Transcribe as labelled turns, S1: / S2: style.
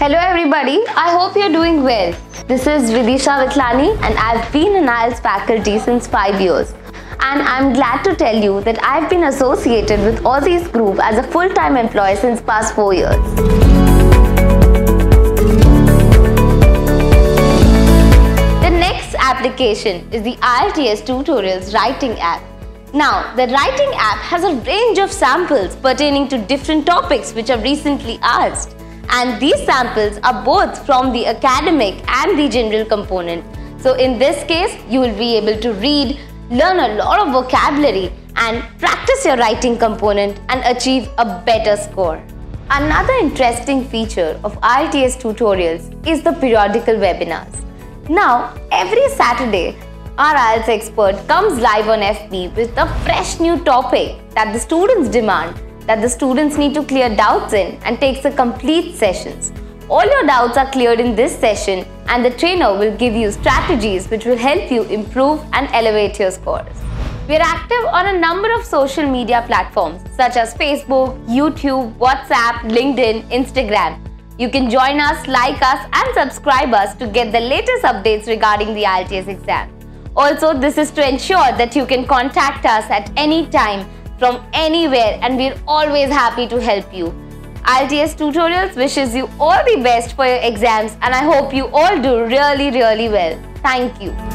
S1: Hello everybody, I hope you're doing well. This is Vidisha Vitlani and I've been in IELTS faculty since 5 years. And I'm glad to tell you that I've been associated with Aussie's Group as a full-time employee since past 4 years. The next application is the IELTS Tutorials Writing app. Now, the writing app has a range of samples pertaining to different topics which are recently asked. And these samples are both from the academic and the general component. So in this case, you will be able to read, learn a lot of vocabulary and practice your writing component and achieve a better score. Another interesting feature of IELTS tutorials is the periodical webinars. Now, every Saturday, our IELTS expert comes live on FB with a fresh new topic that the students demand that the students need to clear doubts in and takes a complete sessions. All your doubts are cleared in this session and the trainer will give you strategies which will help you improve and elevate your scores. We are active on a number of social media platforms such as Facebook, YouTube, WhatsApp, LinkedIn, Instagram. You can join us, like us and subscribe us to get the latest updates regarding the IELTS exam. Also, this is to ensure that you can contact us at any time from anywhere and we're always happy to help you. IELTS Tutorials wishes you all the best for your exams and I hope you all do really really well. Thank you.